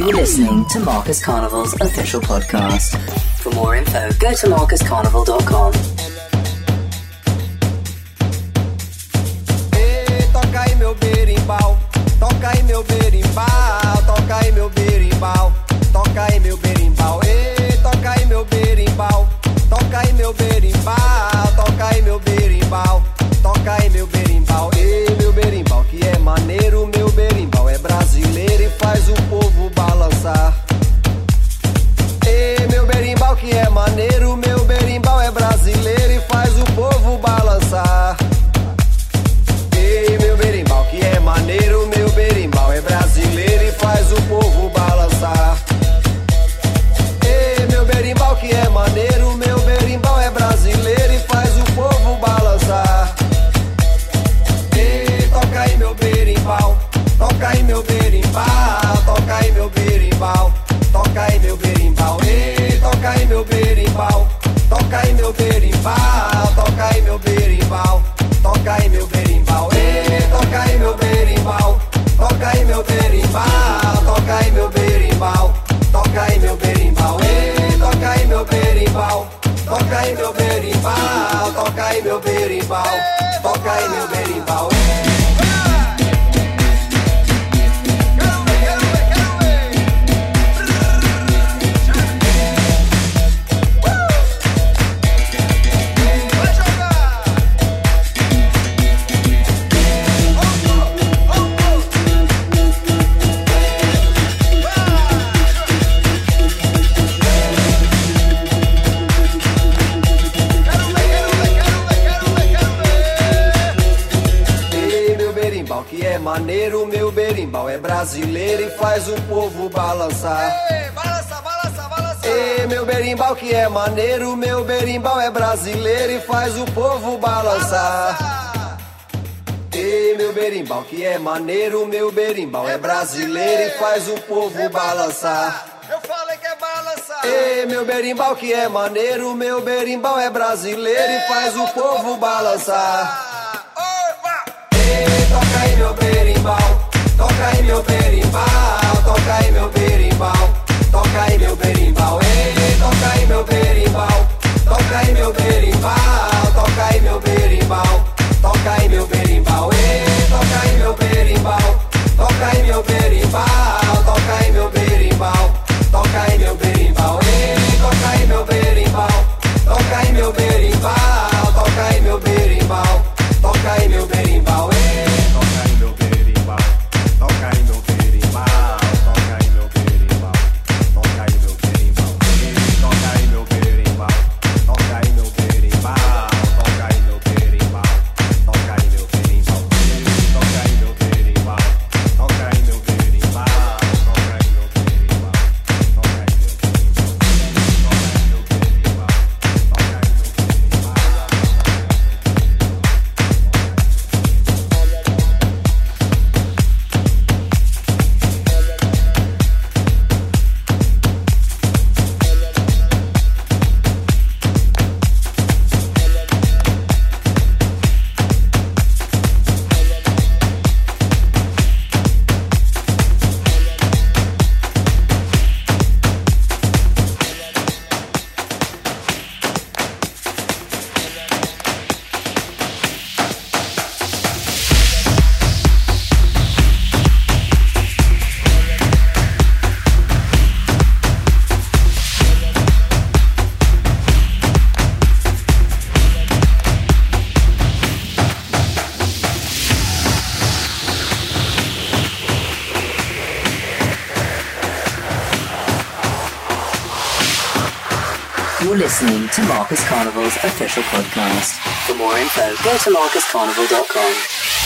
You're listening to Marcus Carnival's official podcast. For more info, go to marcuscarnival.com. Ei, toca meu berimbau, toca aí meu berimbau, toca aí meu berimbau, toca aí meu berimbau. Ei, toca aí meu berimbau, toca aí meu berimbau, toca aí meu berimbau, toca aí meu berimbau. Berimbau, toca aí meu berimbau. Ei, toca aí meu berimbau, toca aí meu berimbau, toca aí meu berimbau, toca aí meu berimbau. Toca aí meu berimbau, toca aí meu berimbau, toca aí meu berimbau, toca aí meu berimbau. Toca aí meu berimbau, toca aí meu berimbau, toca aí meu berimbau, toca aí meu berimbau. Que é maneiro, meu berimbau é brasileiro e faz o povo balançar. Ei, balança, balança, balança. Ei, meu berimbau que é maneiro, meu berimbau é brasileiro e faz o povo balançar. Ei, meu berimbau que é maneiro, meu berimbau é brasileiro e faz o povo balançar. Eu falei que é balança. Ei, meu berimbau que é maneiro, meu berimbau é brasileiro e faz o povo balançar. Toca aí meu berimbau, toca aí meu berimbau, toca aí meu berimbau. Ei, toca aí meu berimbau, toca aí meu berimbau, toca aí meu berimbau, toca aí meu berimbau. Ei, toca aí meu berimbau, toca aí meu berimbau, toca aí meu berimbau, toca aí meu berimbau. Ei, toca aí meu berimbau, toca aí meu berimbau, toca aí meu berimbau, toca aí meu berimbau. Marcus Carnival's official podcast. For more info, go to marcuscarnival.com.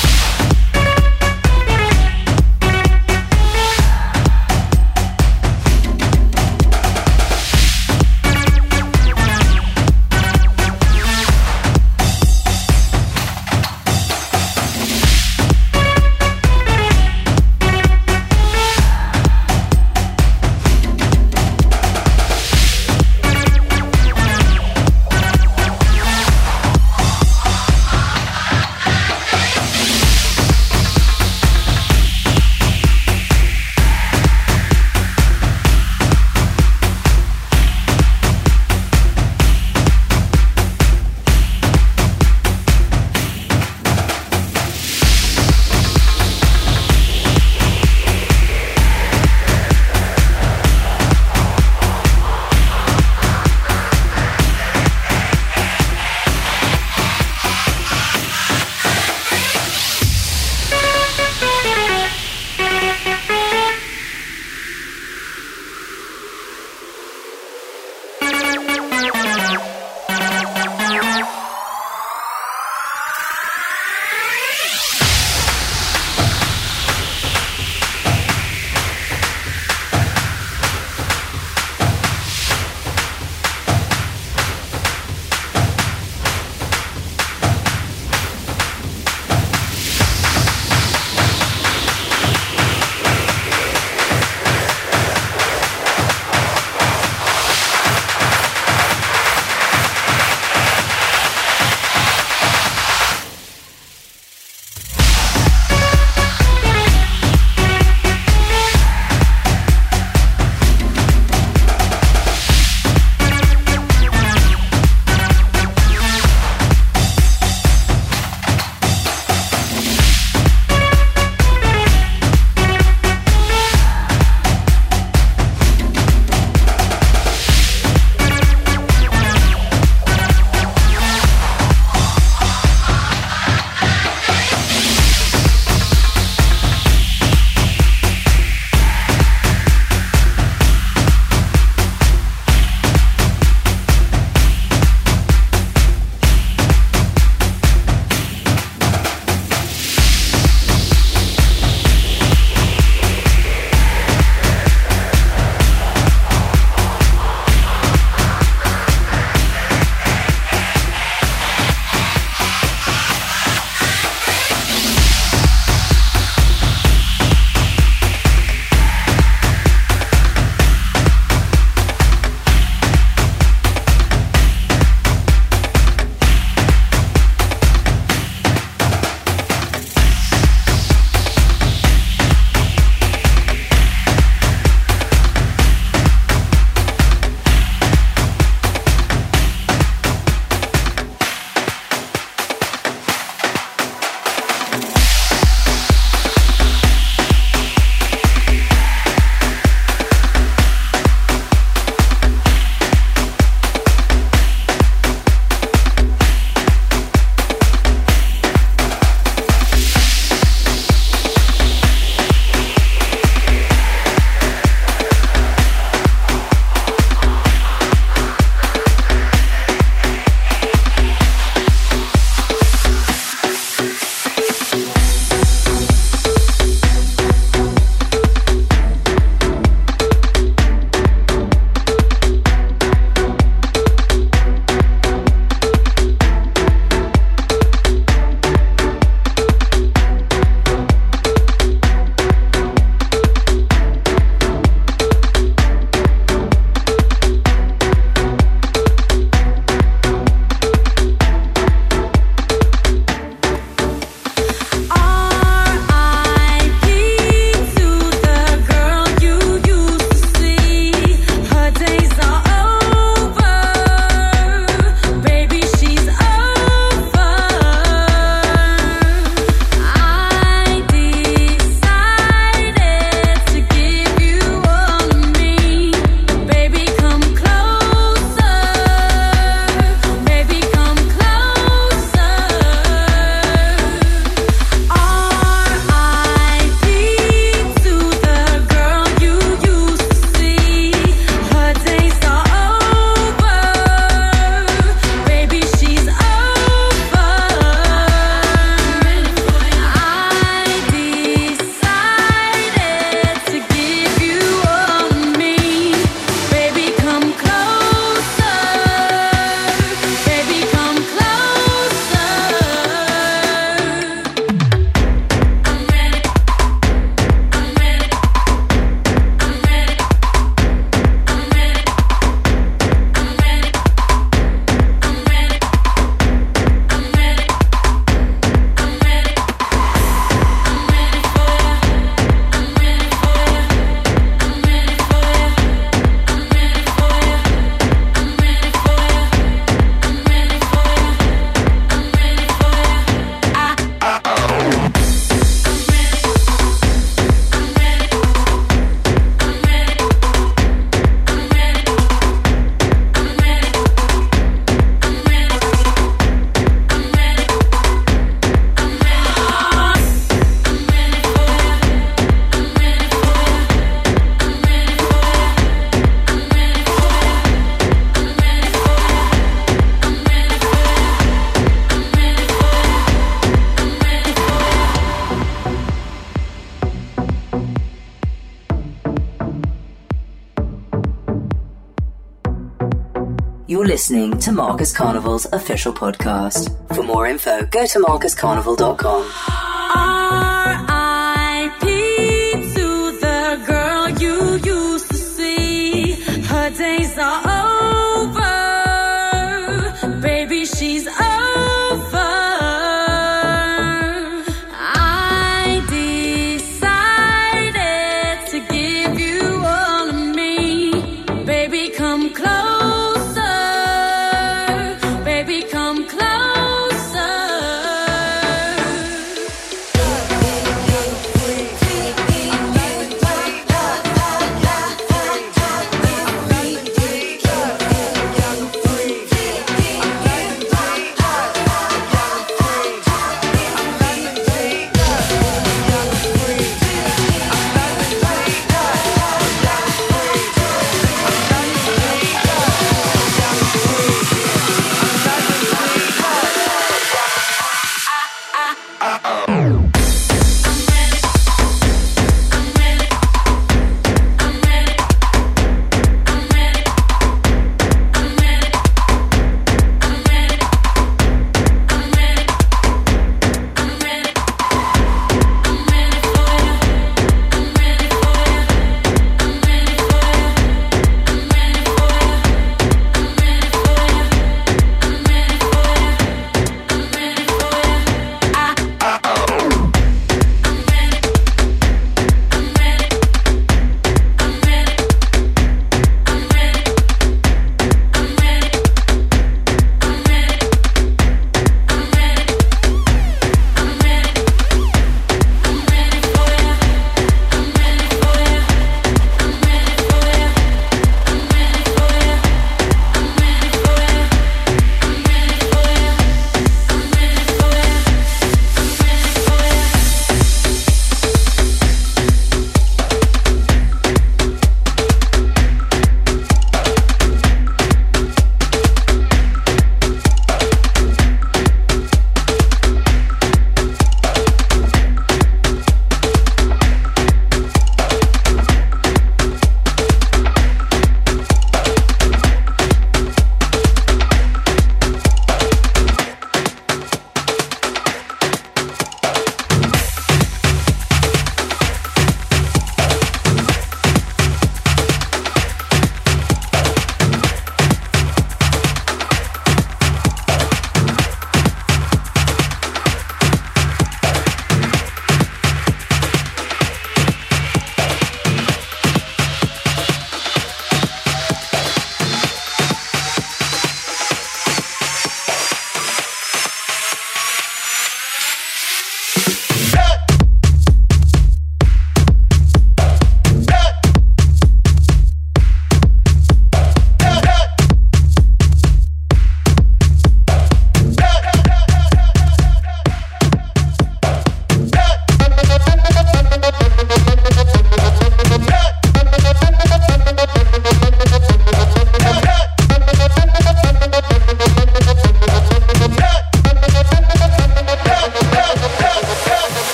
to Marcus Carnival's official podcast. For more info, go to marcuscarnival.com.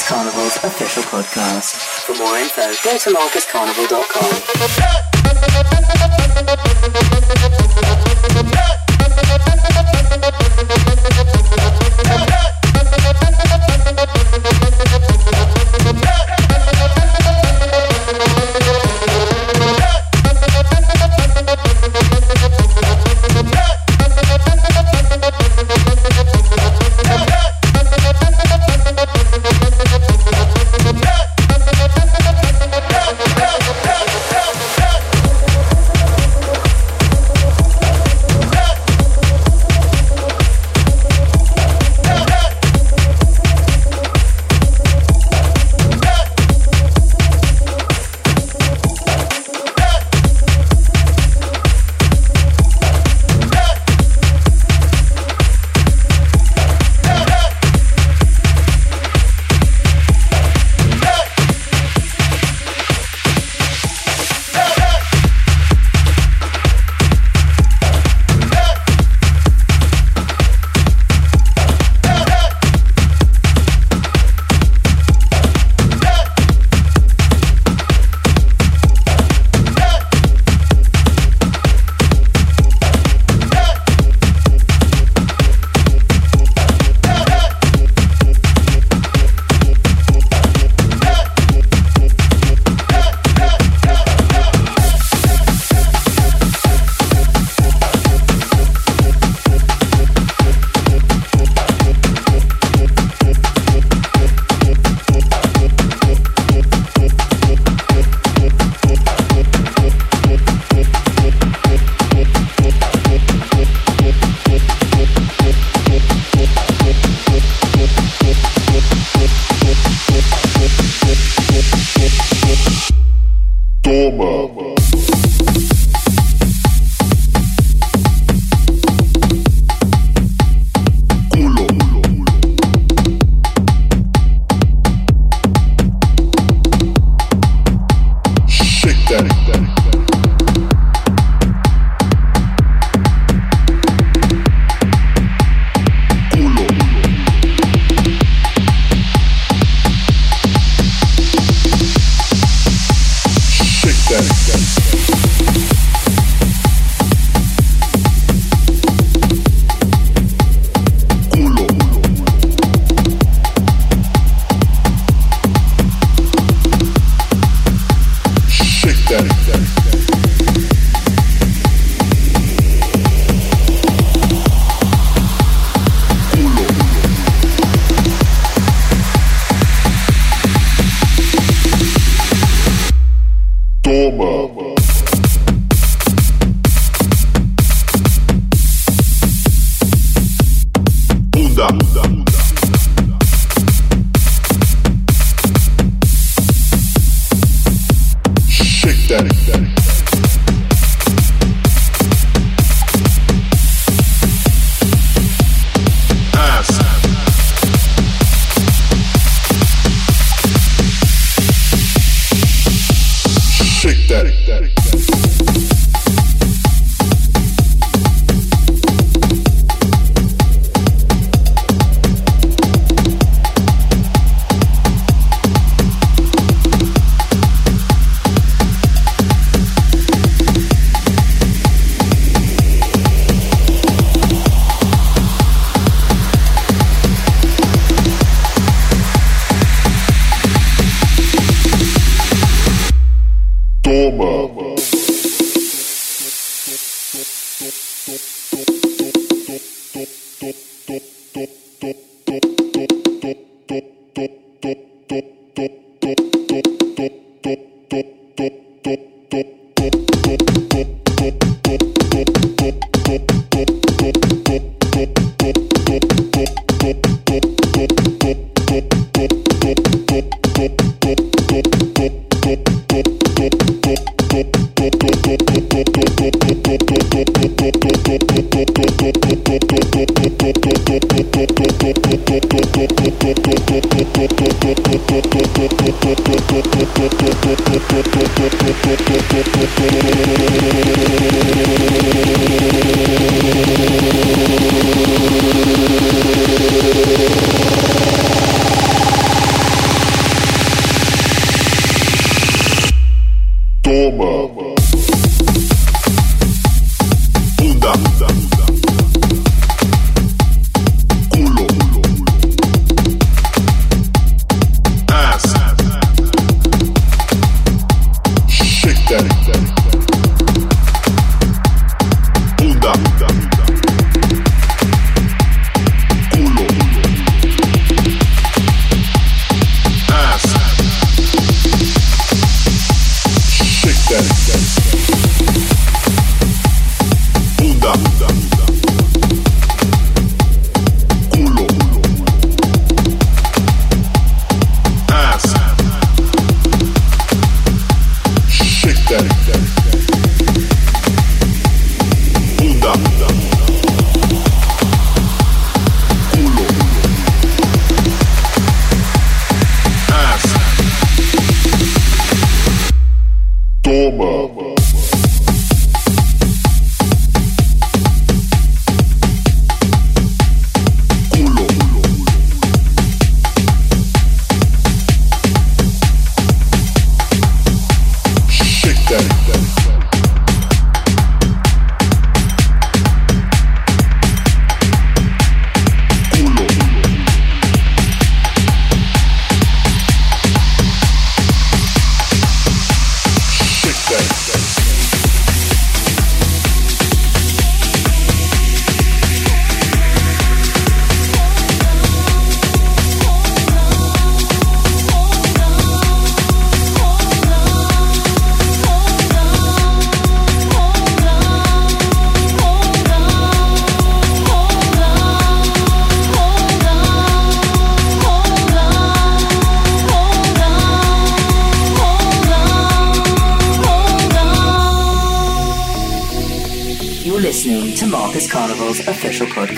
Marcus Carnival's official podcast. For more info, go to Yeah.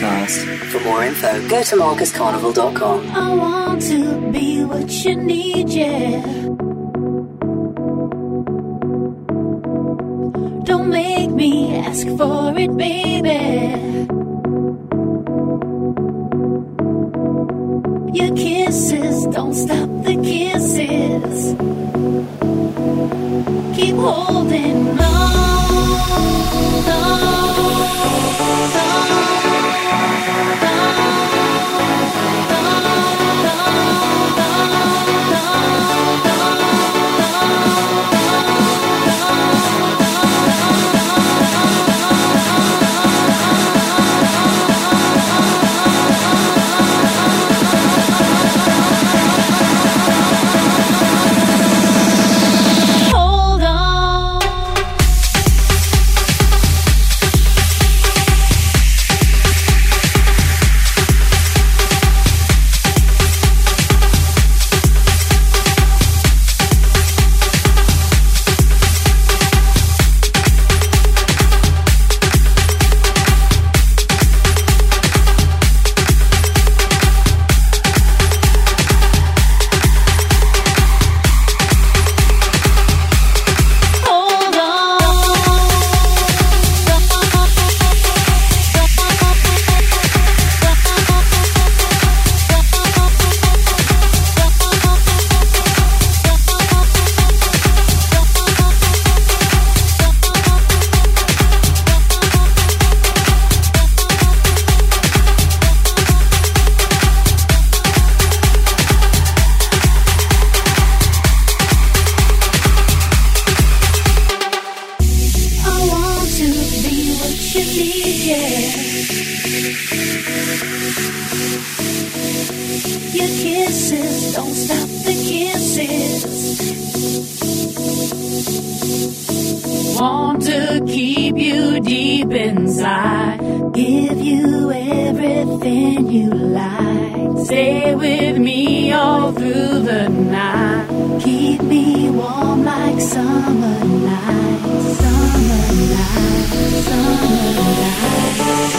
Podcast. For more info, go to marcuscarnival.com. I want to be what you need, yeah. Don't make me ask for it, baby. Your kisses don't stop the kisses. Keep holding on. Want to keep you deep inside, give you everything you like. Stay with me all through the night. Keep me warm like summer nights, summer nights, summer nights,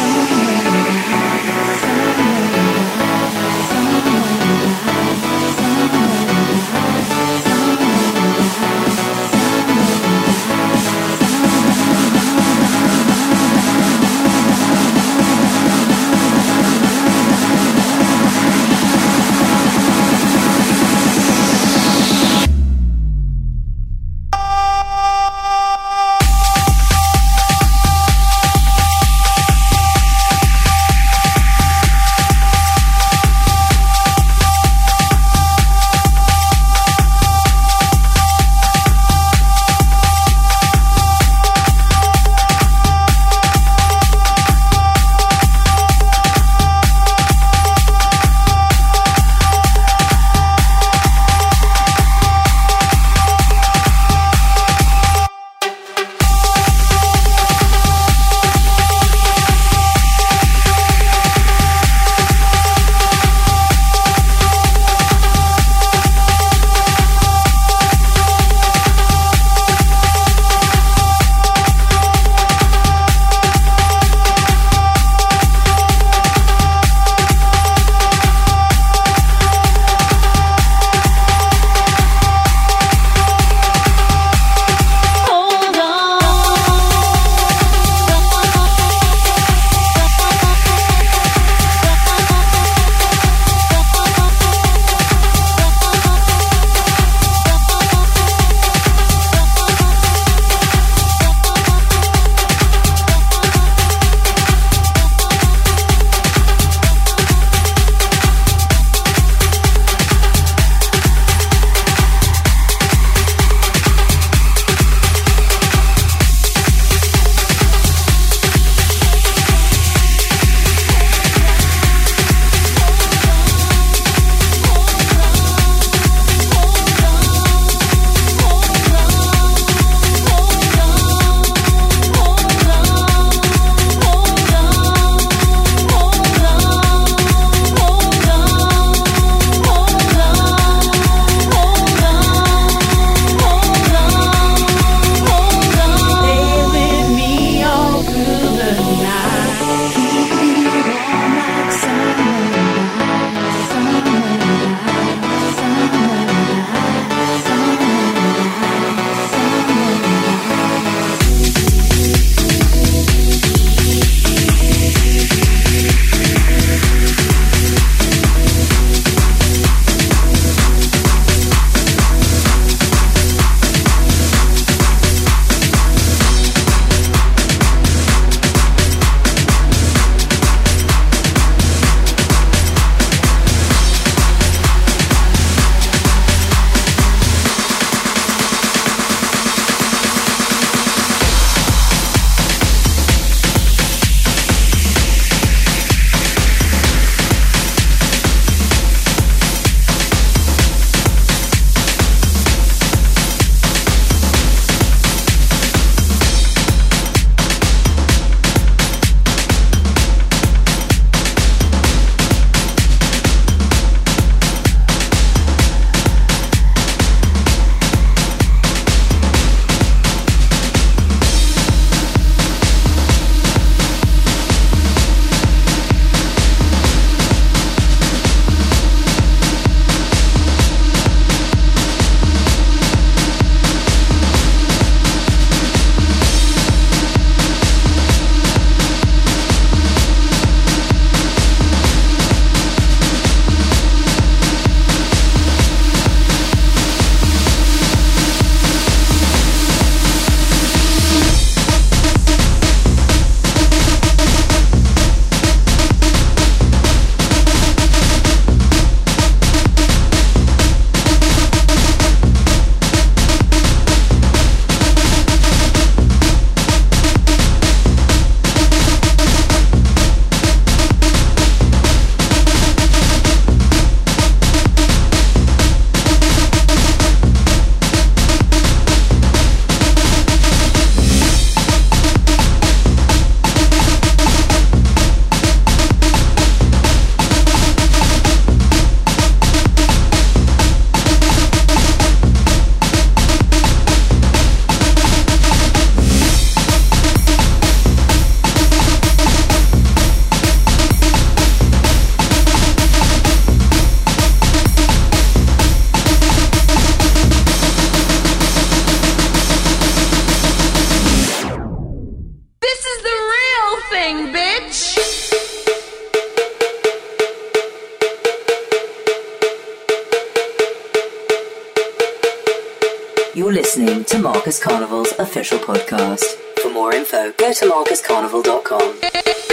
listening to Marcus Carnival's official podcast. For more info, go to marcuscarnival.com.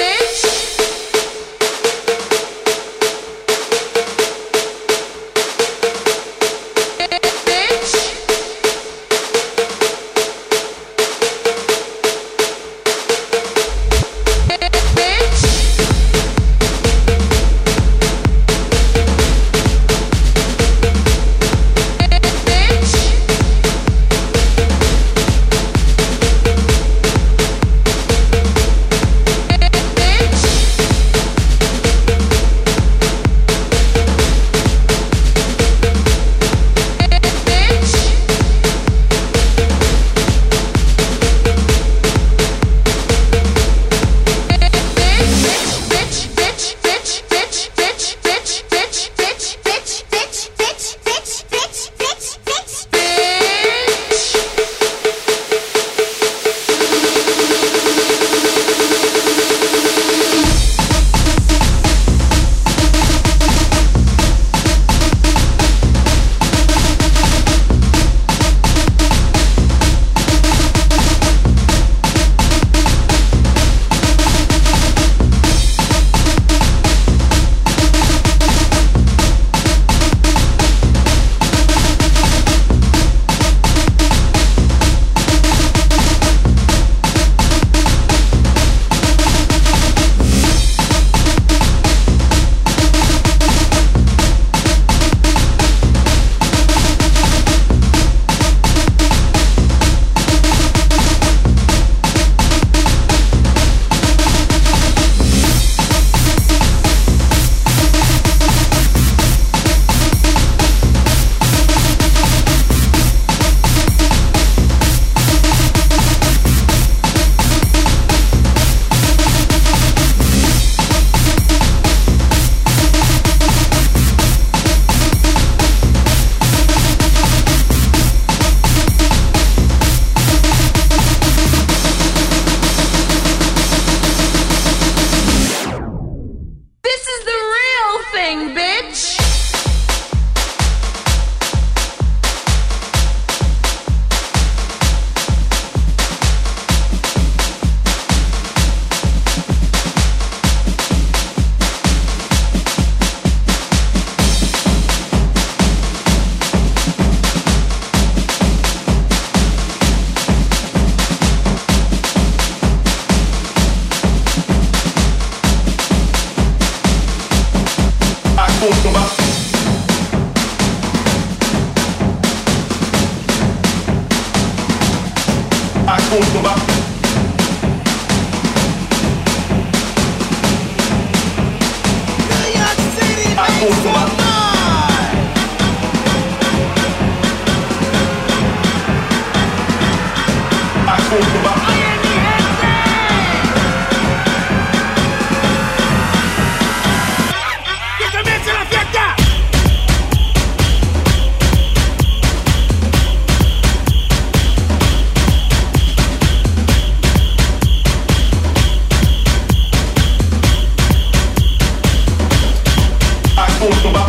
force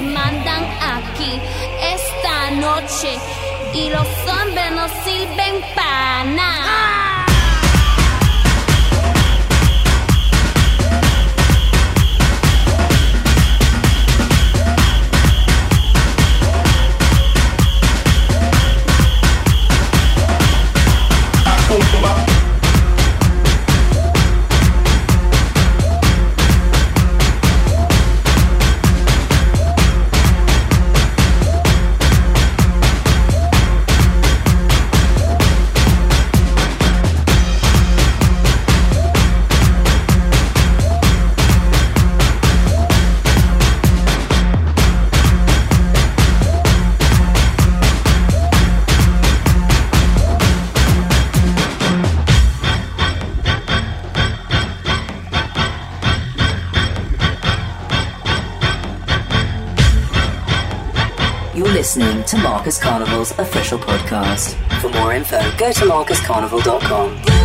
mandan aquí esta noche y los hombres no sirven para nada. Marcus Carnival's official podcast. For more info, go to marcuscarnival.com.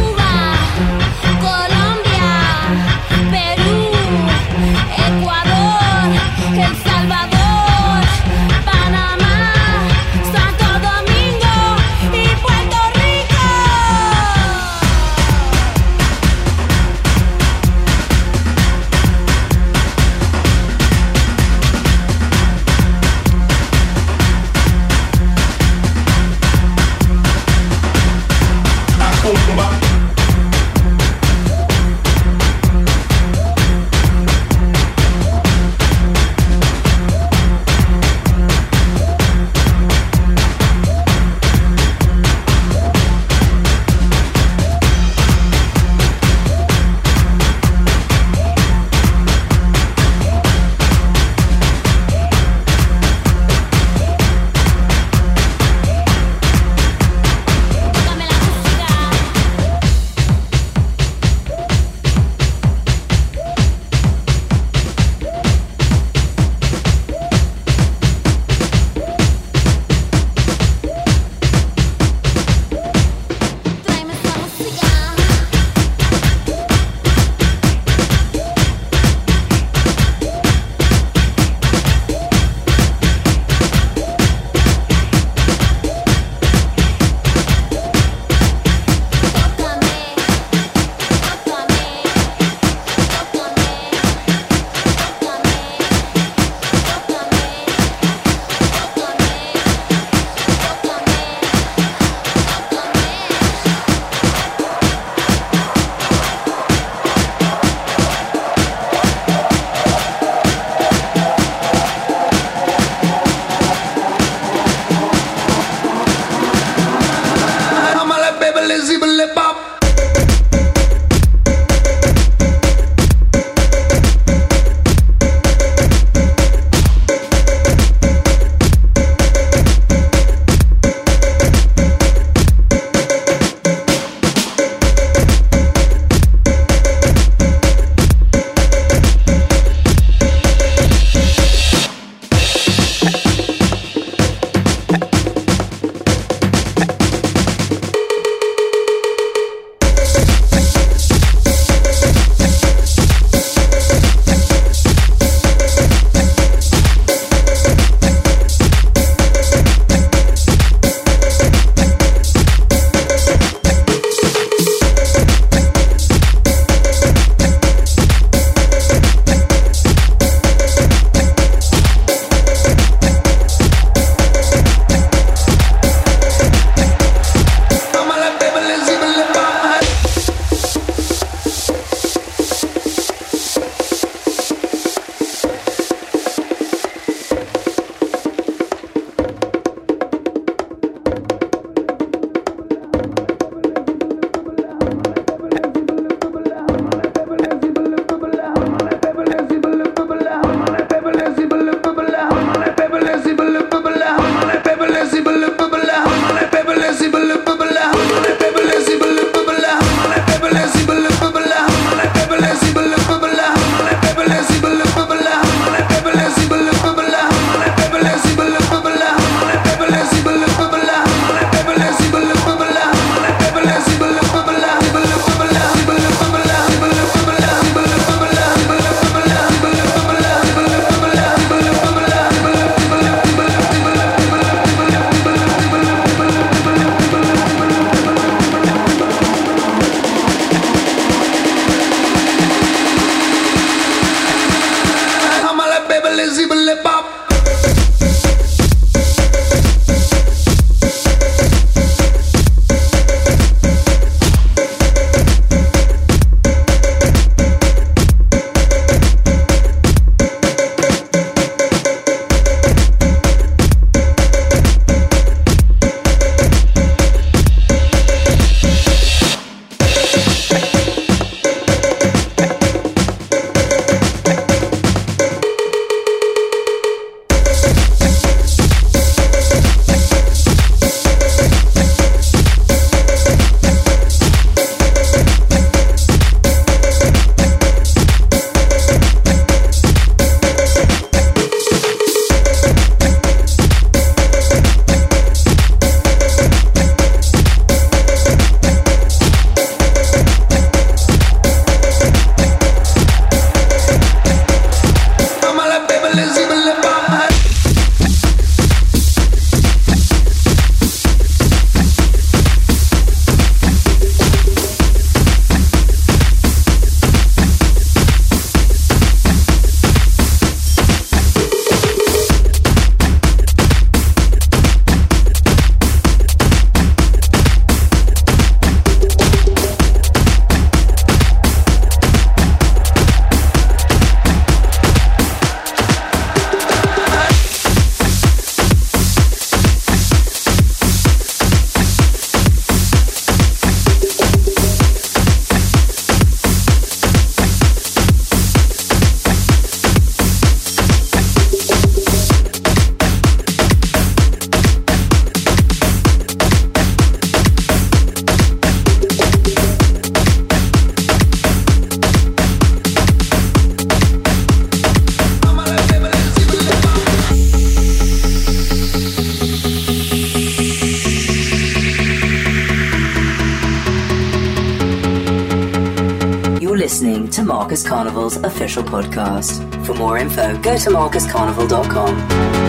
Official podcast. For more info, go to marcuscarnival.com.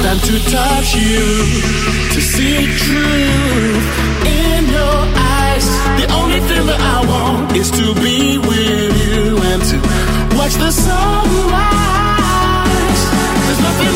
Than to touch you, to see truth in your eyes. The only thing that I want is to be with sunrise. There's nothing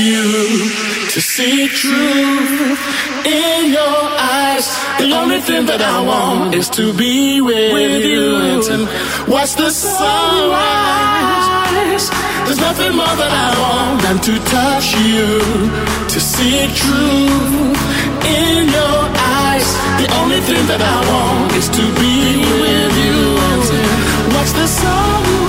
you, to see truth in your eyes. The only thing that I want is to be with, you and to watch the sunrise. There's nothing more that I want than to touch you, to see truth in your eyes. The only thing that I want is to be with you and to watch the sunrise.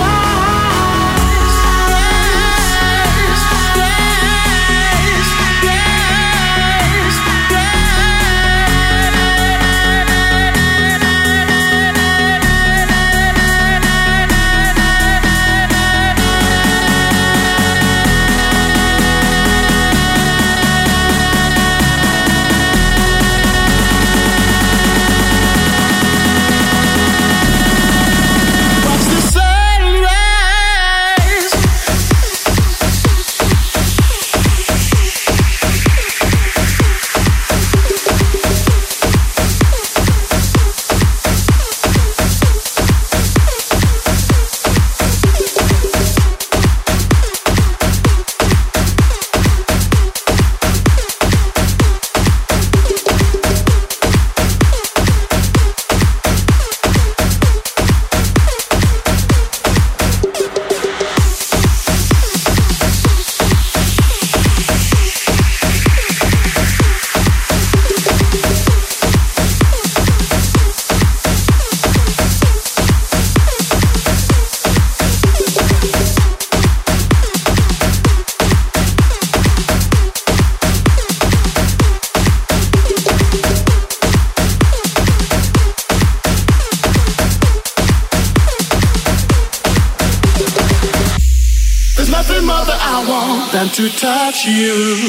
You,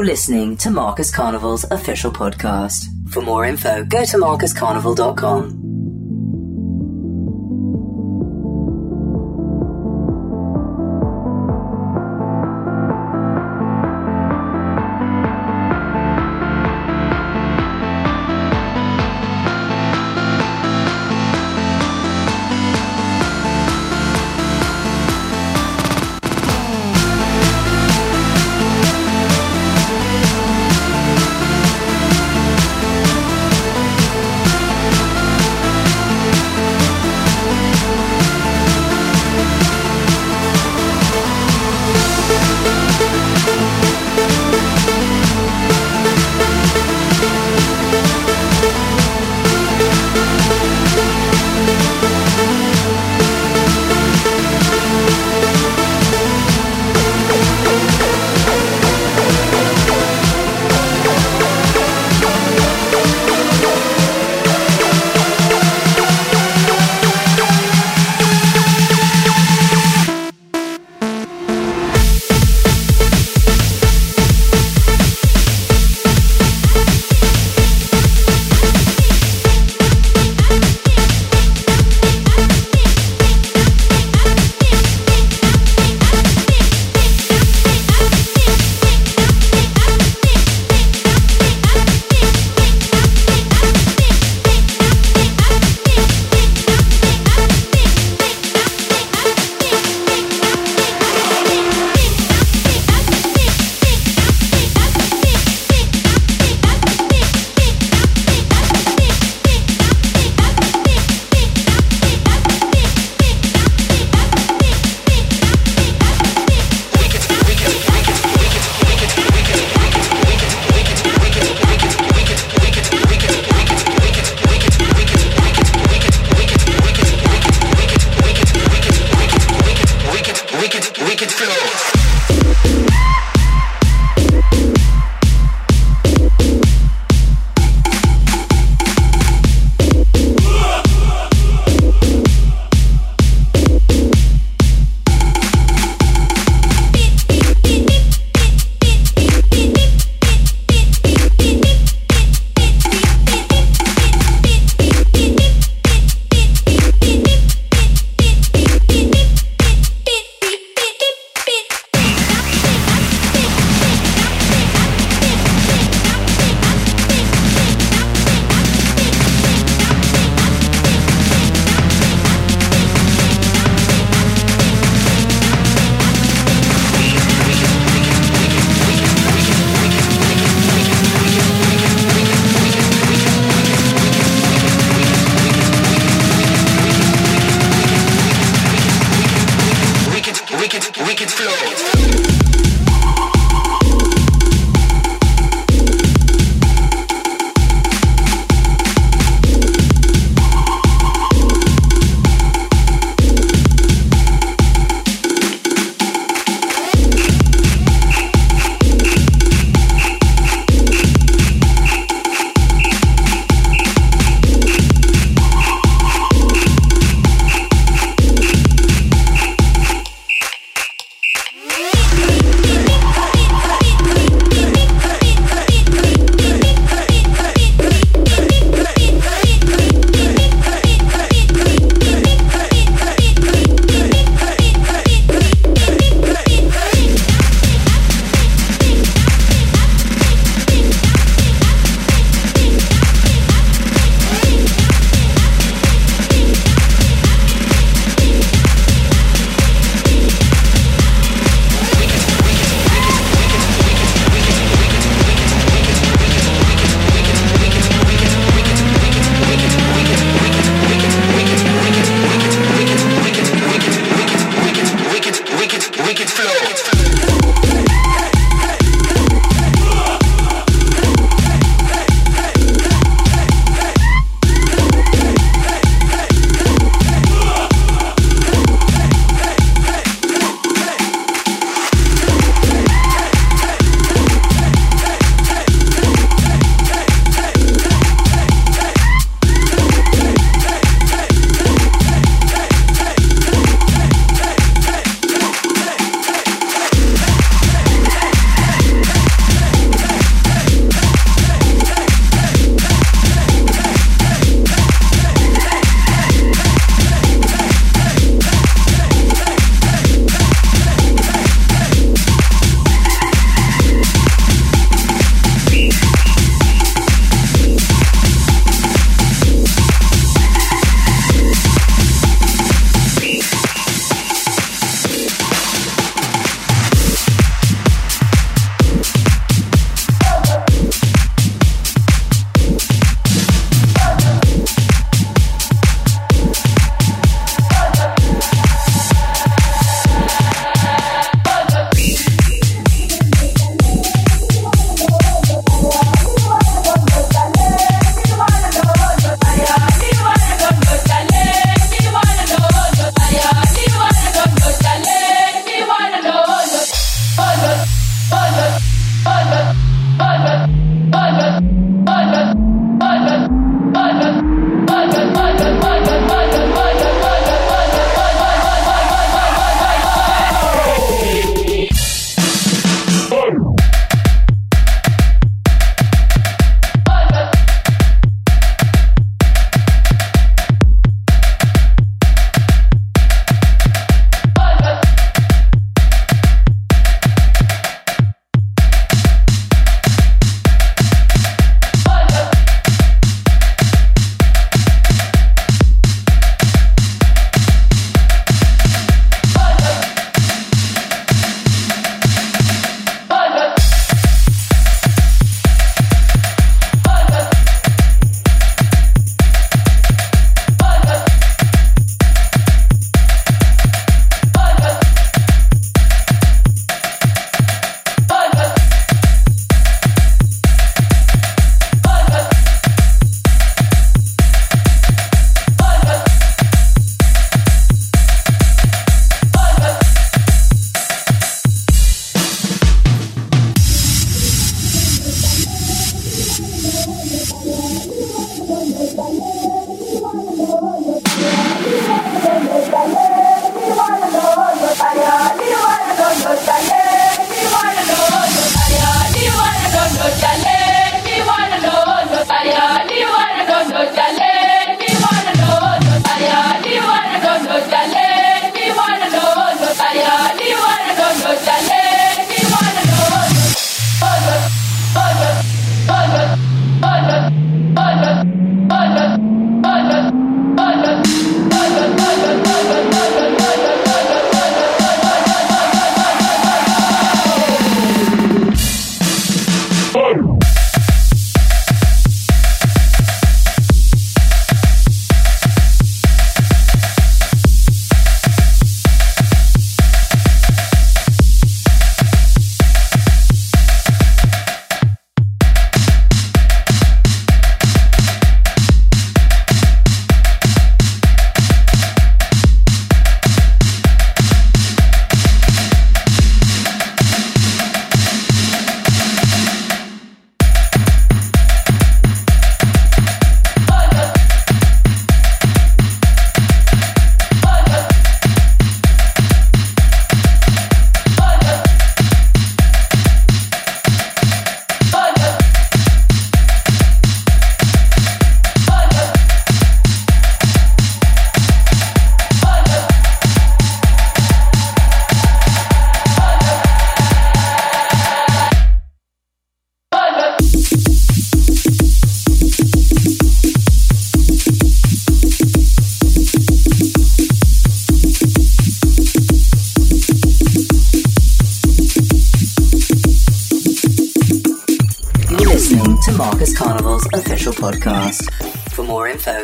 You're listening to Marcus Carnival's official podcast. For more info, go to marcuscarnival.com.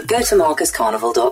go to marcuscarnival.com.